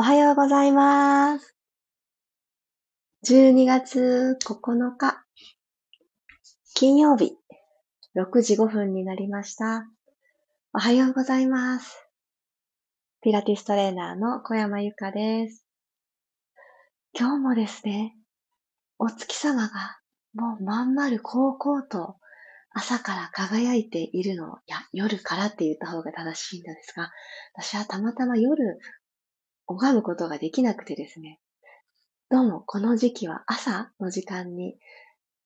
おはようございます。12月9日、金曜日、6時5分になりました。おはようございます。ピラティストレーナーの小山由かです。今日もですね、お月様がもうまん丸高々と朝から輝いているのを、いや、夜からって言った方が正しいんですが、私はたまたま夜拝むことができなくてですね、どうもこの時期は朝の時間に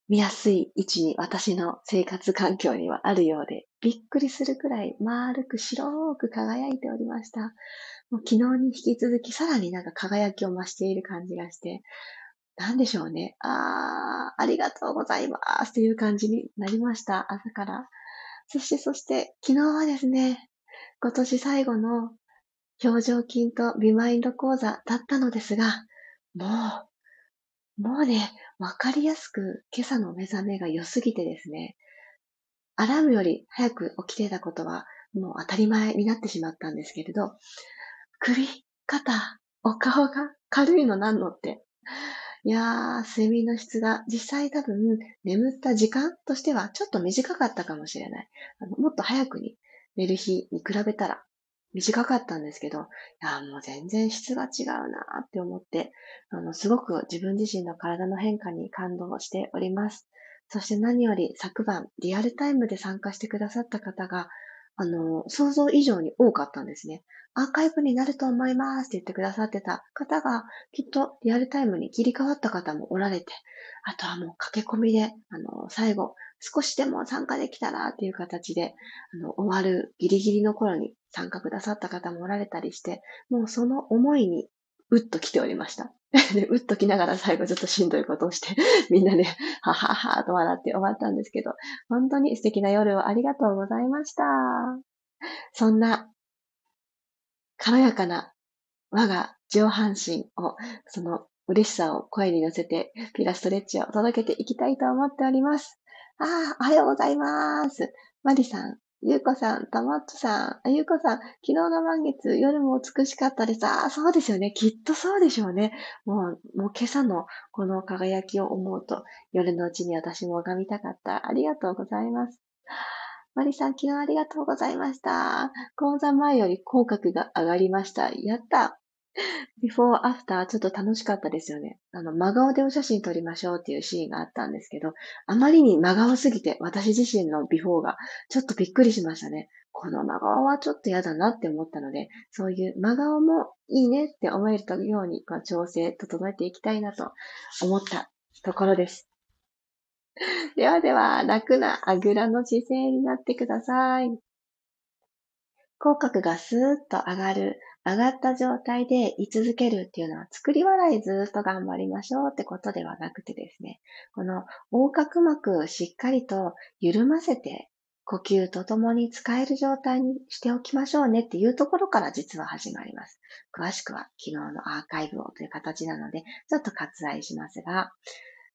見やすい位置に私の生活環境にはあるようで、びっくりするくらい丸く白く輝いておりました。もう昨日に引き続きさらになんか輝きを増している感じがして、なんでしょうね。あー、ありがとうございますという感じになりました。朝から。そしてそして昨日はですね、今年最後の表情筋とビマインド講座だったのですが、もう、もうね、わかりやすく今朝の目覚めが良すぎてですね、アラームより早く起きていたことはもう当たり前になってしまったんですけれど、首、肩、お顔が軽いのなんのって。いやー、睡眠の質が実際多分眠った時間としてはちょっと短かったかもしれない。あのもっと早くに寝る日に比べたら短かったんですけど、いや、もう全然質が違うなって思って、あの、すごく自分自身の体の変化に感動しております。そして何より昨晩、リアルタイムで参加してくださった方が、あの、想像以上に多かったんですね。アーカイブになると思いますって言ってくださってた方が、きっとリアルタイムに切り替わった方もおられて、あとはもう駆け込みで、あの、最後、少しでも参加できたらっていう形で、あの、終わるギリギリの頃に参加くださった方もおられたりして、もうその思いにうっと来ておりました。で、うっと来ながら最後ずっとしんどいことをして、みんなで、はははと笑って終わったんですけど、本当に素敵な夜をありがとうございました。そんな、軽やかな我が上半身を、その嬉しさを声に乗せて、ピラストレッチを届けていきたいと思っております。ああ、おはようございます。マリさん、ゆうこさん、たまっとさん、ゆうこさん、昨日の満月、夜も美しかったです。ああ、そうですよね。きっとそうでしょうね。もう、もう今朝のこの輝きを思うと、夜のうちに私も拝みたかった。ありがとうございます。マリさん、昨日ありがとうございました。講座前より口角が上がりました。やった。ビフォーアフターちょっと楽しかったですよね。あの、真顔でお写真撮りましょうっていうシーンがあったんですけど、あまりに真顔すぎて私自身のビフォーがちょっとびっくりしましたね。この真顔はちょっと嫌だなって思ったので、そういう真顔もいいねって思えるように、こう調整整えていきたいなと思ったところです。ではでは、楽なあぐらの姿勢になってください。口角がスーッと上がる上がった状態で居続けるっていうのは作り笑いずっと頑張りましょうってことではなくてですね、この横隔膜しっかりと緩ませて呼吸とともに使える状態にしておきましょうねっていうところから実は始まります。詳しくは昨日のアーカイブをという形なので、ちょっと割愛しますが、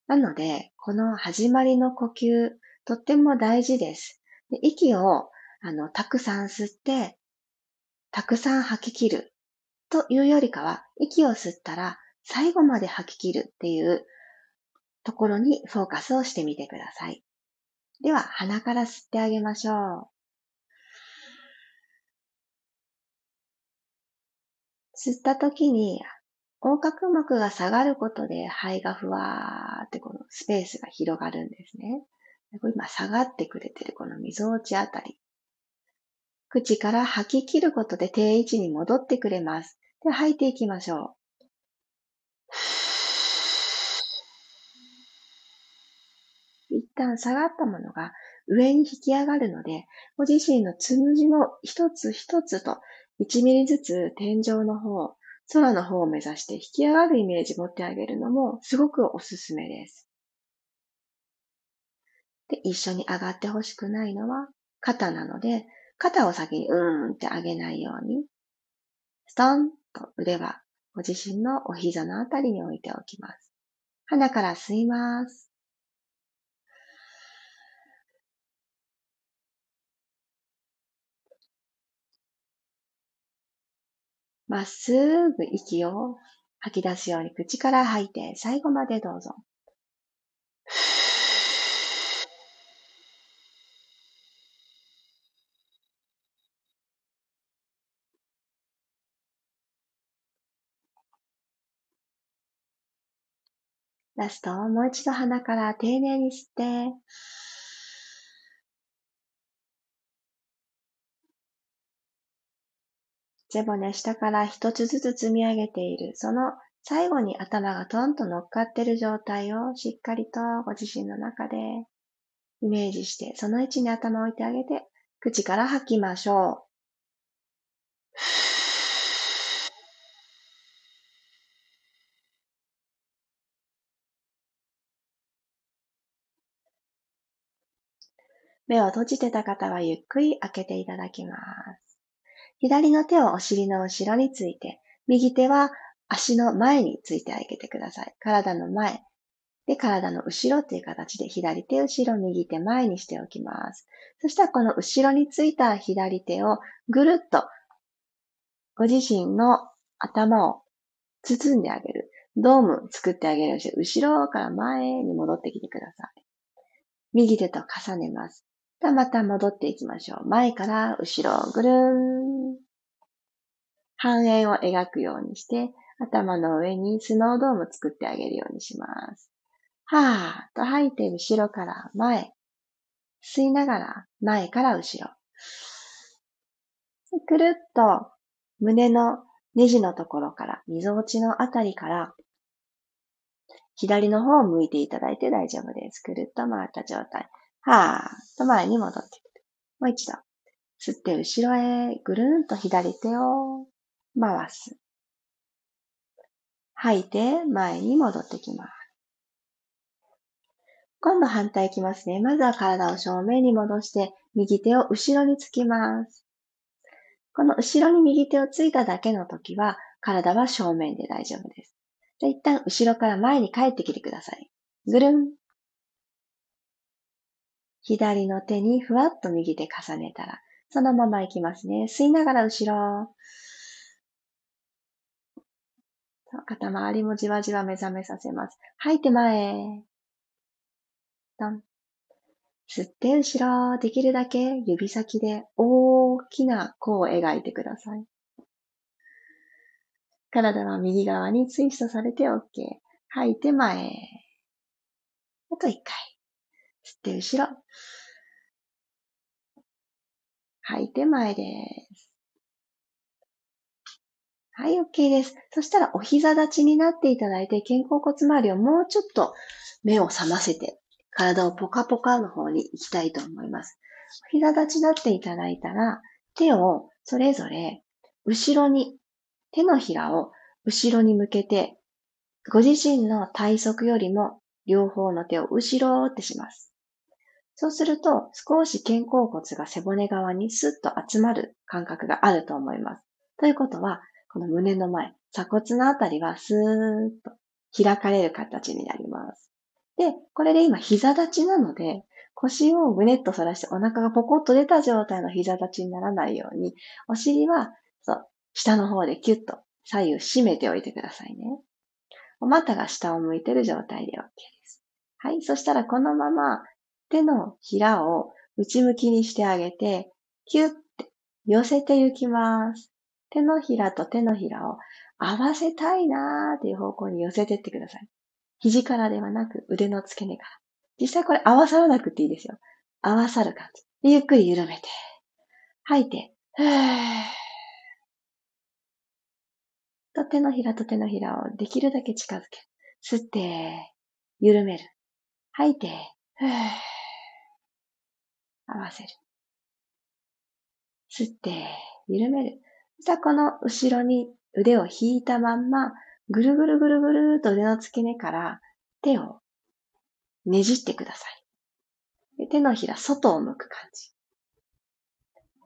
なので、この始まりの呼吸、とっても大事です。で息をあのたくさん吸って、たくさん吐き切るというよりかは、息を吸ったら最後まで吐き切るっていうところにフォーカスをしてみてください。では、鼻から吸ってあげましょう。吸った時に、横隔膜が下がることで肺がふわーってこのスペースが広がるんですね。今下がってくれてるこの溝落ちあたり。口から吐き切ることで定位置に戻ってくれます。で、吐いていきましょう。一旦下がったものが上に引き上がるので、ご自身のつむじも一つ一つと1ミリずつ天井の方、空の方を目指して引き上がるイメージ持ってあげるのもすごくおすすめです。で、一緒に上がってほしくないのは肩なので、肩を先にうーんって上げないように、ストンと腕はご自身のお膝のあたりに置いておきます。鼻から吸います。まっすぐ息を吐き出すように口から吐いて最後までどうぞ。ラスト、もう一度鼻から丁寧に吸って、背骨下から一つずつ積み上げている、その最後に頭がトンと乗っかっている状態をしっかりとご自身の中でイメージして、その位置に頭を置いてあげて、口から吐きましょう。目を閉じてた方はゆっくり開けていただきます。左の手をお尻の後ろについて、右手は足の前についてあげてください。体の前。で、体の後ろという形で左手後ろ、右手前にしておきます。そしたらこの後ろについた左手をぐるっとご自身の頭を包んであげる。ドーム作ってあげるようにして、後ろから前に戻ってきてください。右手と重ねます。でまた戻っていきましょう。前から後ろ、ぐるーん。半円を描くようにして、頭の上にスノードーム作ってあげるようにします。はーっと吐いて後ろから前。吸いながら前から後ろ。くるっと胸のネジのところから、溝落ちのあたりから左の方を向いていただいて大丈夫です。くるっと回った状態。はーっと前に戻ってくる。もう一度。吸って後ろへぐるんと左手を回す。吐いて前に戻ってきます。今度反対いきますね。まずは体を正面に戻して、右手を後ろにつきます。この後ろに右手をついただけの時は、体は正面で大丈夫です。じゃ一旦後ろから前に帰ってきてください。ぐるん。左の手にふわっと右手重ねたら、そのまま行きますね。吸いながら後ろ。肩周りもじわじわ目覚めさせます。吐いて前。ドン。吸って後ろ。できるだけ指先で大きな弧を描いてください。体は右側にツイストされて OK。吐いて前。あと一回。吸って後ろ。吐いて前です。はい、OK です。そしたらお膝立ちになっていただいて、肩甲骨周りをもうちょっと目を覚ませて、体をポカポカの方に行きたいと思います。お膝立ちになっていただいたら、手をそれぞれ後ろに、手のひらを後ろに向けて、ご自身の体側よりも両方の手を後ろってします。そうすると、少し肩甲骨が背骨側にスッと集まる感覚があると思います。ということは、この胸の前、鎖骨のあたりはスーッと開かれる形になります。で、これで今膝立ちなので、腰をぐねっと反らしてお腹がポコッと出た状態の膝立ちにならないように、お尻は、そう、下の方でキュッと左右締めておいてくださいね。お股が下を向いてる状態で OK です。はい。そしたらこのまま手のひらを内向きにしてあげて、キュッて寄せていきます。手のひらと手のひらを合わせたいなーっていう方向に寄せてってください。肘からではなく腕の付け根から。実際これ合わさらなくていいですよ。合わさる感じ。ゆっくり緩めて。吐いて。ふーと手のひらと手のひらをできるだけ近づける。吸って、緩める。吐いて、ふー合わせる。吸って、緩める。さあ、この後ろに腕を引いたまんま、ぐるぐるぐるぐるっと腕の付け根から手をねじってください。手のひら外を向く感じ。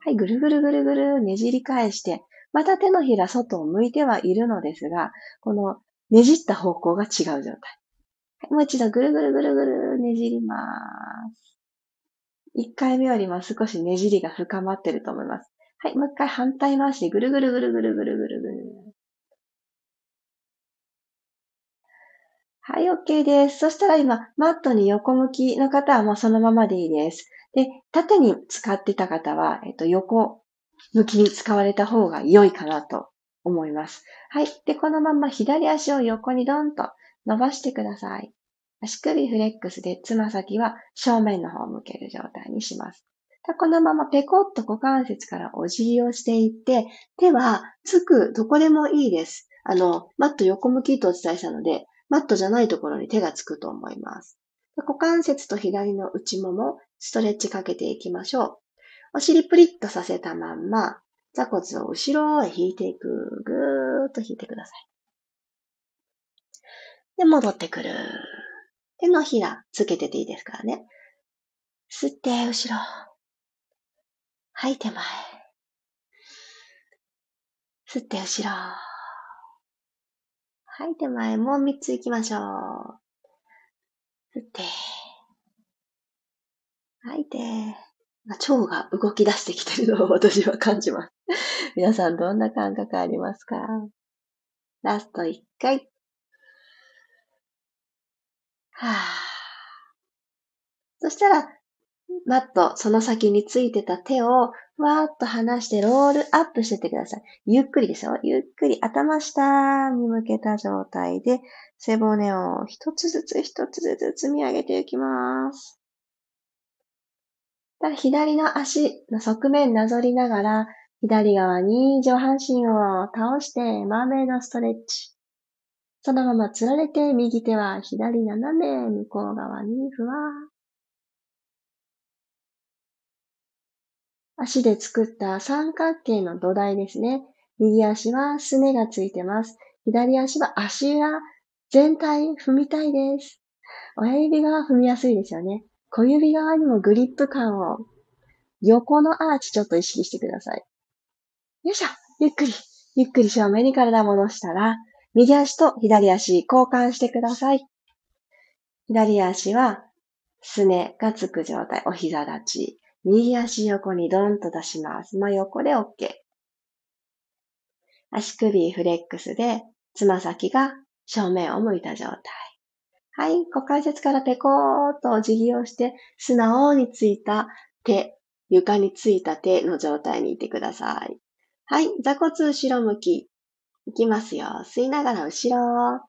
はい、ぐるぐるぐるぐるねじり返して、また手のひら外を向いてはいるのですが、このねじった方向が違う状態。はい、もう一度ぐるぐるぐるぐるねじります。1回目よりも少しねじりが深まってると思います。はい、もう一回反対回してぐるぐるぐるぐるぐるぐるぐる。はい、OK です。そしたら今、マットに横向きの方はもうそのままでいいです。で、縦に使ってた方は、えっと、横向きに使われた方が良いかなと思います。はい。で、このまま左足を横にドンと伸ばしてください。足首フレックスでつま先は正面の方を向ける状態にします。このままペコッと股関節からお辞儀をしていって、手はつくどこでもいいです。あの、マット横向きとお伝えしたので、マットじゃないところに手がつくと思います。股関節と左の内もも、ストレッチかけていきましょう。お尻プリッとさせたまんま、座骨を後ろへ引いていく。ぐーっと引いてください。で、戻ってくる。手のひらつけてていいですからね。吸って、後ろ。吐いて前。吸って、後ろ。吐いて前、もう三つ行きましょう。吸って、吐いて、腸が動き出してきてるのを私は感じます。皆さんどんな感覚ありますか？ラスト一回。は。そしたら、マット、その先についてた手を、わーっと離してロールアップしてってください。ゆっくりですよ。ゆっくり頭下に向けた状態で、背骨を一つずつ一つずつ積み上げていきます。左の足の側面なぞりながら、左側に上半身を倒して、マーメイドストレッチ。そのままつられて、右手は左斜め向こう側にふわ。足で作った三角形の土台ですね。右足はすねがついてます。左足は足裏全体踏みたいです。親指側踏みやすいですよね。小指側にもグリップ感を横のアーチちょっと意識してください。よいしょゆっくり、ゆっくり正面に体戻したら、右足と左足交換してください。左足はすねがつく状態、お膝立ち。右足横にドンと出します。真横で OK。足首フレックスで、つま先が正面を向いた状態。はい。股関節からペコーとお辞儀をして、素直についた手、床についた手の状態にいてください。はい。座骨後ろ向き。いきますよ。吸いながら後ろ。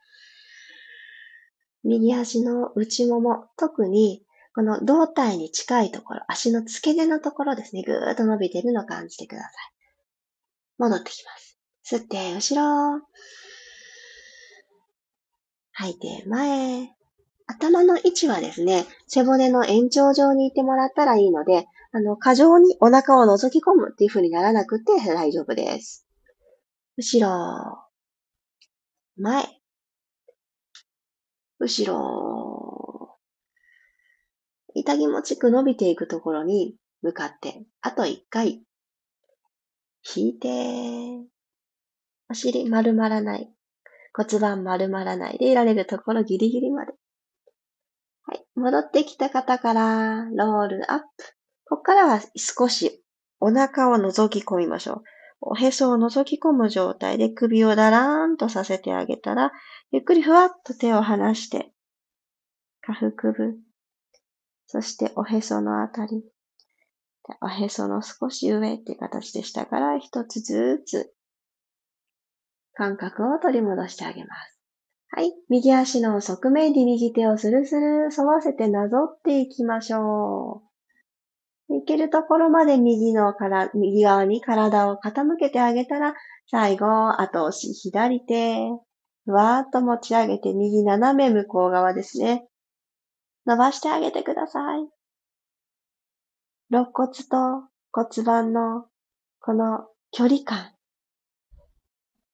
右足の内もも、特にこの胴体に近いところ、足の付け根のところですね、ぐーっと伸びてるのを感じてください。戻ってきます。吸って、後ろ。吐いて、前。頭の位置はですね、背骨の延長上にいてもらったらいいので、あの、過剰にお腹を覗き込むっていう風にならなくて大丈夫です。後ろ。前。後ろ。痛気持ちく伸びていくところに向かって、あと一回、引いて、お尻丸まらない、骨盤丸まらないでいられるところギリギリまで。はい。戻ってきた方から、ロールアップ。ここからは少しお腹を覗き込みましょう。おへそを覗き込む状態で首をだらーんとさせてあげたら、ゆっくりふわっと手を離して、下腹部、そしておへそのあたり。おへその少し上っていう形でしたから、一つずつ感覚を取り戻してあげます。はい。右足の側面に右手をスルスル沿わせてなぞっていきましょう。いけるところまで右のから、右側に体を傾けてあげたら、最後、後押し左手、ふわーっと持ち上げて右斜め向こう側ですね。伸ばしてあげてください。肋骨と骨盤のこの距離感。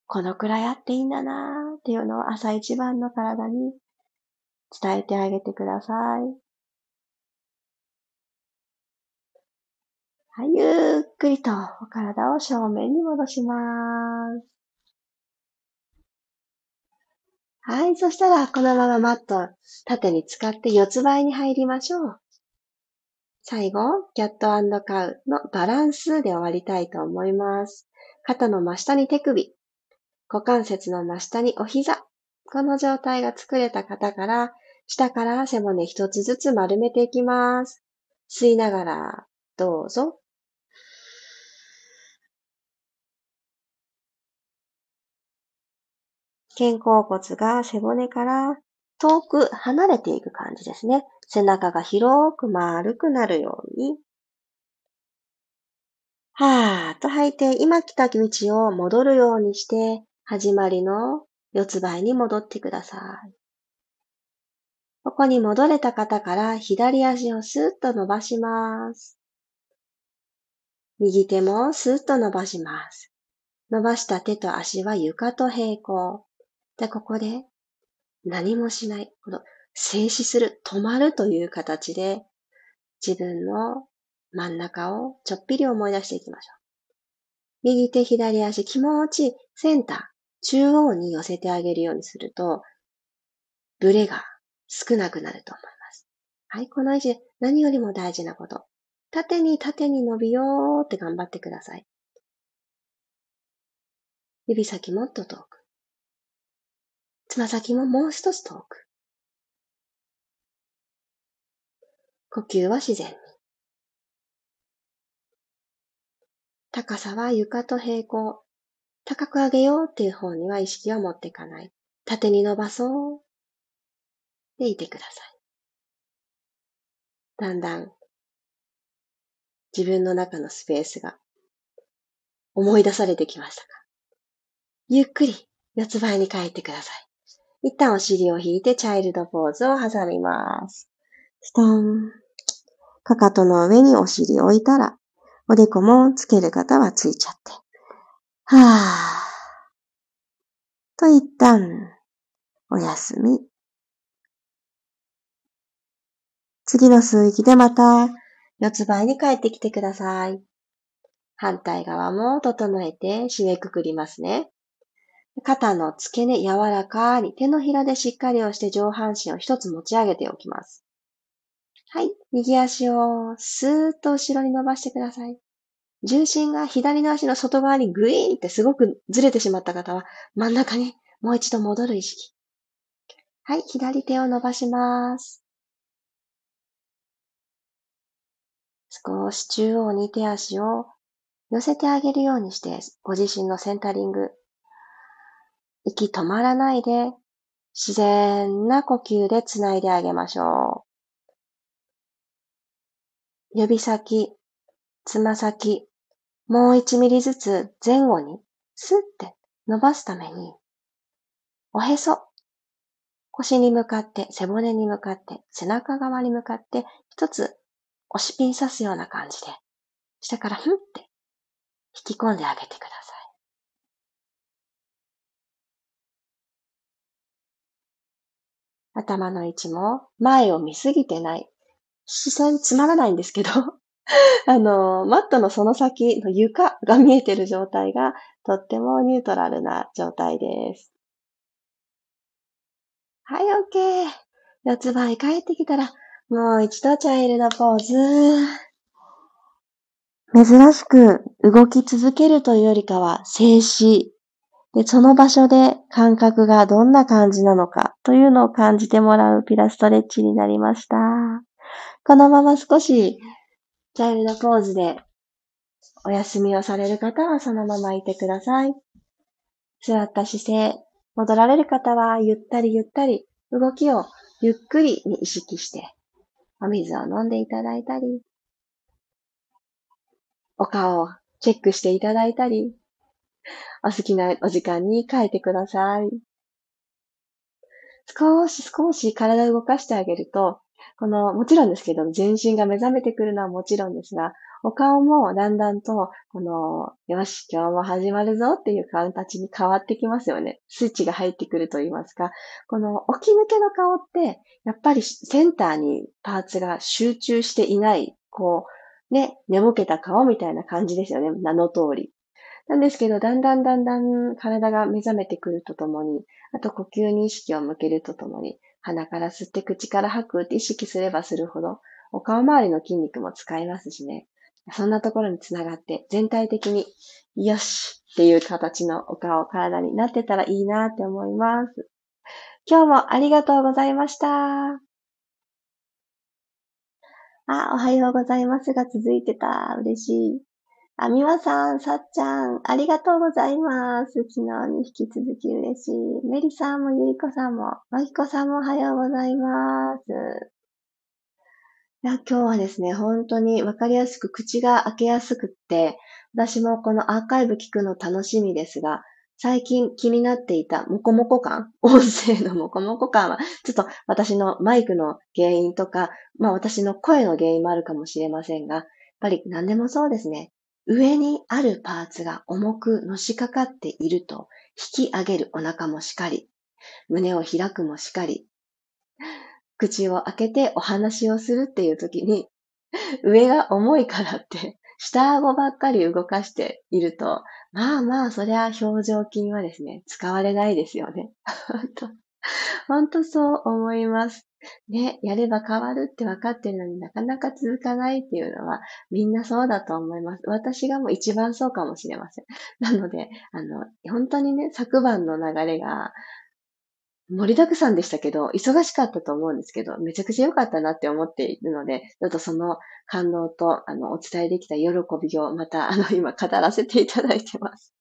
このくらいあっていいんだなーっていうのを朝一番の体に伝えてあげてください。はい、ゆっくりとお体を正面に戻します。はい。そしたら、このままマット縦に使って四つ倍に入りましょう。最後、キャットカウのバランスで終わりたいと思います。肩の真下に手首、股関節の真下にお膝。この状態が作れた方から、下から背骨一つずつ丸めていきます。吸いながら、どうぞ。肩甲骨が背骨から遠く離れていく感じですね。背中が広く丸くなるように。はーっと吐いて、今来た道を戻るようにして、始まりの四つ倍に戻ってください。ここに戻れた方から左足をスーッと伸ばします。右手もスーッと伸ばします。伸ばした手と足は床と平行。で、ここで何もしない。この静止する、止まるという形で自分の真ん中をちょっぴり思い出していきましょう。右手、左足、気持ち、センター、中央に寄せてあげるようにすると、ブレが少なくなると思います。はい、この位置、何よりも大事なこと。縦に縦に伸びようって頑張ってください。指先もっと遠く。つま先ももう一つ遠く。呼吸は自然に。高さは床と平行。高く上げようっていう方には意識を持っていかない。縦に伸ばそう。でいてください。だんだん自分の中のスペースが思い出されてきましたか？ゆっくり四つ倍に帰ってください。一旦お尻を引いてチャイルドポーズを挟みます。ストン。かかとの上にお尻を置いたら、おでこもつける方はついちゃって。はぁ。と一旦、お休み。次の数域でまた、四つ倍に帰ってきてください。反対側も整えて締めくくりますね。肩の付け根柔らかに手のひらでしっかり押して上半身を一つ持ち上げておきます。はい。右足をスーッと後ろに伸ばしてください。重心が左の足の外側にグイーンってすごくずれてしまった方は真ん中にもう一度戻る意識。はい。左手を伸ばします。少し中央に手足を寄せてあげるようにして、ご自身のセンタリング、息止まらないで、自然な呼吸でつないであげましょう。指先、つま先、もう1ミリずつ前後にスッて伸ばすために、おへそ、腰に向かって、背骨に向かって、背中側に向かって、一つ押しピン刺すような感じで、下からふんって引き込んであげてください。頭の位置も前を見すぎてない。視線つまらないんですけど、あの、マットのその先の床が見えてる状態がとってもニュートラルな状態です。はい、OK。四つ倍帰ってきたら、もう一度チャイルドポーズ。珍しく動き続けるというよりかは静止で、その場所で感覚がどんな感じなのかというのを感じてもらうピラストレッチになりました。このまま少しチャイルドポーズでお休みをされる方はそのままいてください。座った姿勢、戻られる方はゆったりゆったり動きをゆっくりに意識してお水を飲んでいただいたり、お顔をチェックしていただいたり、お好きなお時間に書いてください。少し少し体を動かしてあげると、この、もちろんですけど、全身が目覚めてくるのはもちろんですが、お顔もだんだんと、この、よし、今日も始まるぞっていう顔たちに変わってきますよね。スイッチが入ってくると言いますか、この起き抜けの顔って、やっぱりセンターにパーツが集中していない、こう、ね、寝ぼけた顔みたいな感じですよね。名の通り。なんですけど、だんだんだんだん体が目覚めてくるとともに、あと呼吸に意識を向けるとともに、鼻から吸って口から吐くって意識すればするほど、お顔周りの筋肉も使いますしね。そんなところにつながって全体的によしっていう形のお顔、体になってたらいいなって思います。今日もありがとうございました。あ、おはようございますが続いてた。嬉しい。あ、みわさん、さっちゃん、ありがとうございます。昨日に引き続き嬉しい。メリさんもゆりこさんも、まきこさんもおはようございます。いや、今日はですね、本当にわかりやすく口が開けやすくって、私もこのアーカイブ聞くの楽しみですが、最近気になっていたモコモコ感、音声のモコモコ感は、ちょっと私のマイクの原因とか、まあ私の声の原因もあるかもしれませんが、やっぱり何でもそうですね。上にあるパーツが重くのしかかっていると、引き上げるお腹もしかり、胸を開くもしかり、口を開けてお話をするっていう時に、上が重いからって、下顎ばっかり動かしていると、まあまあ、そりゃ表情筋はですね、使われないですよね。本当本当そう思います。ね、やれば変わるって分かってるのになかなか続かないっていうのはみんなそうだと思います。私がもう一番そうかもしれません。なので、あの、本当にね、昨晩の流れが盛りだくさんでしたけど、忙しかったと思うんですけど、めちゃくちゃ良かったなって思っているので、ちょっとその感動と、あの、お伝えできた喜びをまた、あの、今語らせていただいてます。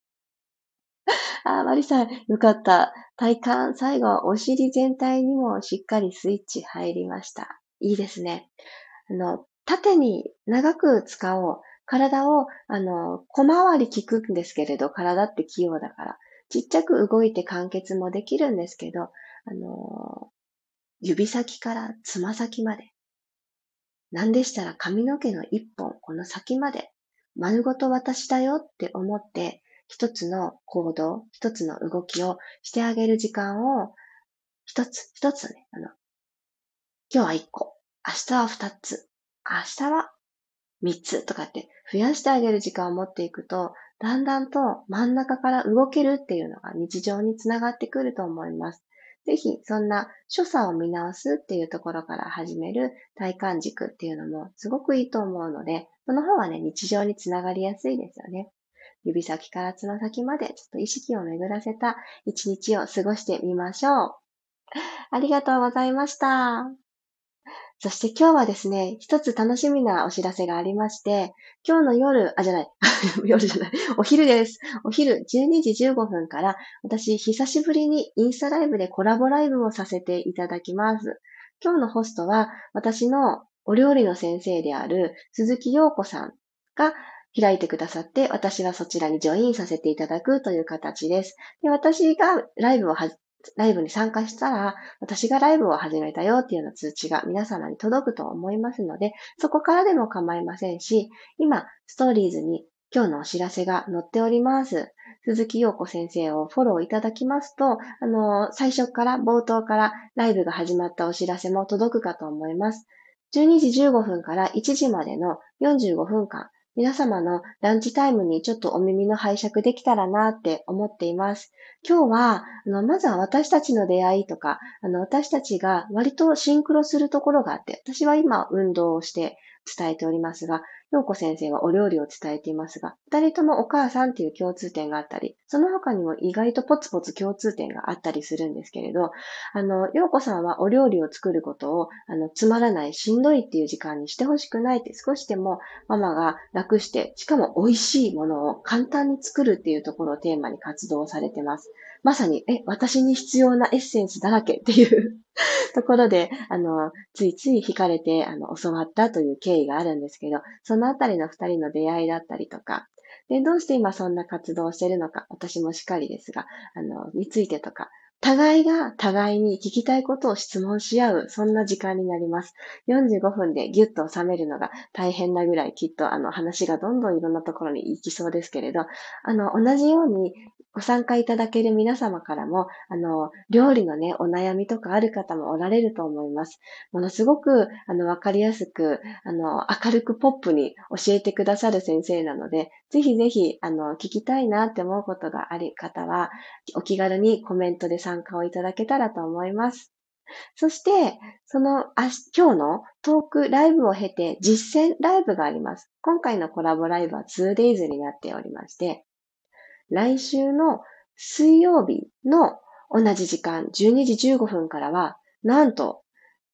あ、マリさん、よかった。体幹、最後、お尻全体にもしっかりスイッチ入りました。いいですね。あの、縦に長く使おう。体を、あの、小回り効くんですけれど、体って器用だから。ちっちゃく動いて完結もできるんですけど、あの、指先からつま先まで。なんでしたら髪の毛の一本、この先まで、丸ごと私だよって思って、一つの行動、一つの動きをしてあげる時間を、一つ、一つね、あの、今日は一個、明日は二つ、明日は三つとかって増やしてあげる時間を持っていくと、だんだんと真ん中から動けるっていうのが日常につながってくると思います。ぜひ、そんな所作を見直すっていうところから始める体感軸っていうのもすごくいいと思うので、その方はね、日常につながりやすいですよね。指先からつま先までちょっと意識を巡らせた一日を過ごしてみましょう。ありがとうございました。そして今日はですね、一つ楽しみなお知らせがありまして、今日の夜、あ、じゃない、夜じゃない、お昼です。お昼12時15分から、私、久しぶりにインスタライブでコラボライブをさせていただきます。今日のホストは、私のお料理の先生である鈴木陽子さんが開いてくださって、私はそちらにジョインさせていただくという形です。で私がライブをライブに参加したら、私がライブを始めたよっていうような通知が皆様に届くと思いますので、そこからでも構いませんし、今、ストーリーズに今日のお知らせが載っております。鈴木陽子先生をフォローいただきますと、あの、最初から、冒頭からライブが始まったお知らせも届くかと思います。12時15分から1時までの45分間、皆様のランチタイムにちょっとお耳の拝借できたらなって思っています。今日は、あの、まずは私たちの出会いとか、あの、私たちが割とシンクロするところがあって、私は今運動をして伝えておりますが、陽子先生はお料理を伝えていますが、二人ともお母さんっていう共通点があったり、その他にも意外とポツポツ共通点があったりするんですけれど、あの、陽子さんはお料理を作ることを、あの、つまらない、しんどいっていう時間にしてほしくないって少しでもママが楽して、しかも美味しいものを簡単に作るっていうところをテーマに活動されてます。まさに、え、私に必要なエッセンスだらけっていう ところで、あの、ついつい惹かれて、あの、教わったという経緯があるんですけど、そのあたりの二人の出会いだったりとか、で、どうして今そんな活動をしているのか、私もしっかりですが、あの、についてとか、互いが互いに聞きたいことを質問し合う、そんな時間になります。45分でギュッと収めるのが大変なぐらいきっとあの話がどんどんいろんなところに行きそうですけれど、あの、同じようにご参加いただける皆様からも、あの、料理のね、お悩みとかある方もおられると思います。ものすごく、あの、わかりやすく、あの、明るくポップに教えてくださる先生なので、ぜひぜひ、あの、聞きたいなって思うことがある方は、お気軽にコメントで参加をいただけたらと思います。そして、その、今日のトークライブを経て実践ライブがあります。今回のコラボライブは 2days になっておりまして、来週の水曜日の同じ時間、12時15分からは、なんと、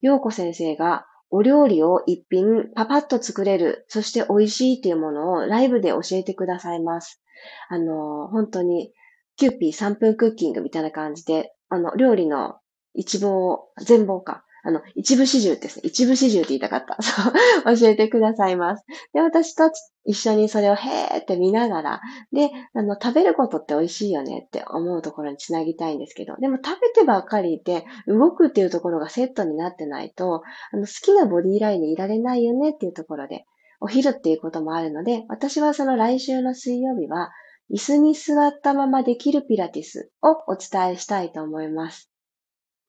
陽子先生がお料理を一品パパッと作れる、そして美味しいというものをライブで教えてくださいます。あの、本当に、キューピー3分クッキングみたいな感じで、あの、料理の一望、全貌か。あの、一部始終ですね。一部始終って言いたかった。そう、教えてくださいます。で、私と一緒にそれをへーって見ながら、で、あの、食べることって美味しいよねって思うところにつなぎたいんですけど、でも食べてばっかりいて、動くっていうところがセットになってないと、あの、好きなボディラインでいられないよねっていうところで、お昼っていうこともあるので、私はその来週の水曜日は、椅子に座ったままできるピラティスをお伝えしたいと思います。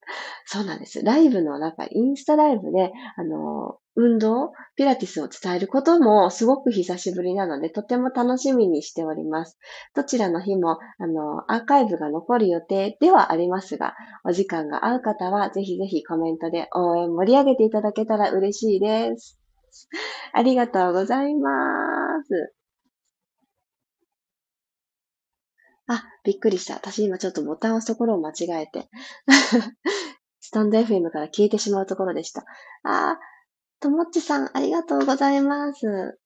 そうなんです。ライブの中、インスタライブで、あの、運動、ピラティスを伝えることもすごく久しぶりなので、とても楽しみにしております。どちらの日も、あの、アーカイブが残る予定ではありますが、お時間が合う方は、ぜひぜひコメントで応援盛り上げていただけたら嬉しいです。ありがとうございます。あ、びっくりした。私今ちょっとボタンを押すところを間違えて。スタンド FM から消えてしまうところでした。あ、ともっちさん、ありがとうございます。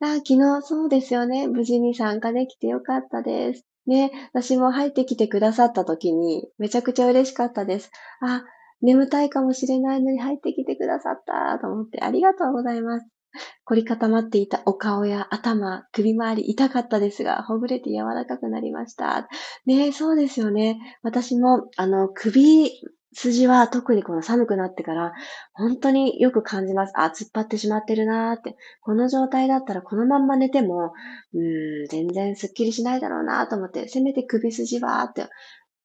あ、昨日そうですよね。無事に参加できてよかったです。ね、私も入ってきてくださった時にめちゃくちゃ嬉しかったです。あ、眠たいかもしれないのに入ってきてくださったと思ってありがとうございます。凝り固まっていたお顔や頭、首周り痛かったですが、ほぐれて柔らかくなりました。ねそうですよね。私も、あの、首筋は特にこの寒くなってから、本当によく感じます。あ、突っ張ってしまってるなーって。この状態だったらこのまんま寝ても、うーん、全然スッキリしないだろうなと思って、せめて首筋はって、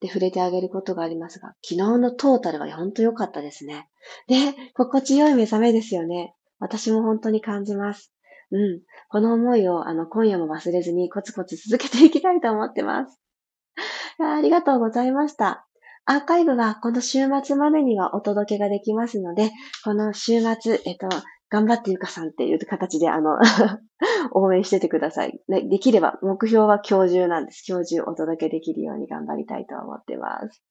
で触れてあげることがありますが、昨日のトータルは本当良かったですね。で、心地よい目覚めですよね。私も本当に感じます。うん。この思いを、あの、今夜も忘れずにコツコツ続けていきたいと思ってます。ありがとうございました。アーカイブはこの週末までにはお届けができますので、この週末、えっと、頑張ってゆかさんっていう形で、あの 応援しててください。ねできれば、目標は今日中なんです。今日中お届けできるように頑張りたいと思ってます。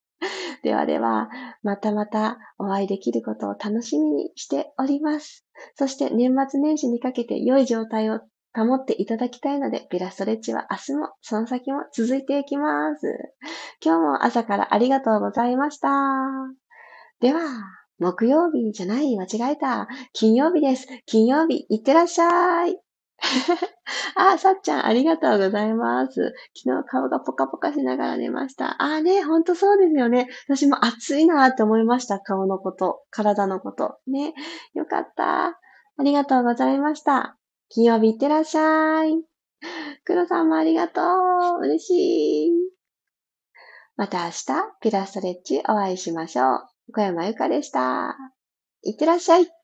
ではでは、またまたお会いできることを楽しみにしております。そして年末年始にかけて良い状態を保っていただきたいので、ピラストレッチは明日もその先も続いていきます。今日も朝からありがとうございました。では、木曜日じゃない、間違えた。金曜日です。金曜日、いってらっしゃい。あ、さっちゃん、ありがとうございます。昨日顔がポカポカしながら寝ました。あね、ほんとそうですよね。私も暑いなって思いました。顔のこと、体のこと。ね。よかった。ありがとうございました。金曜日いってらっしゃい。黒さんもありがとう。嬉しい。また明日、ピラストレッチお会いしましょう。小山由かでした。いってらっしゃい。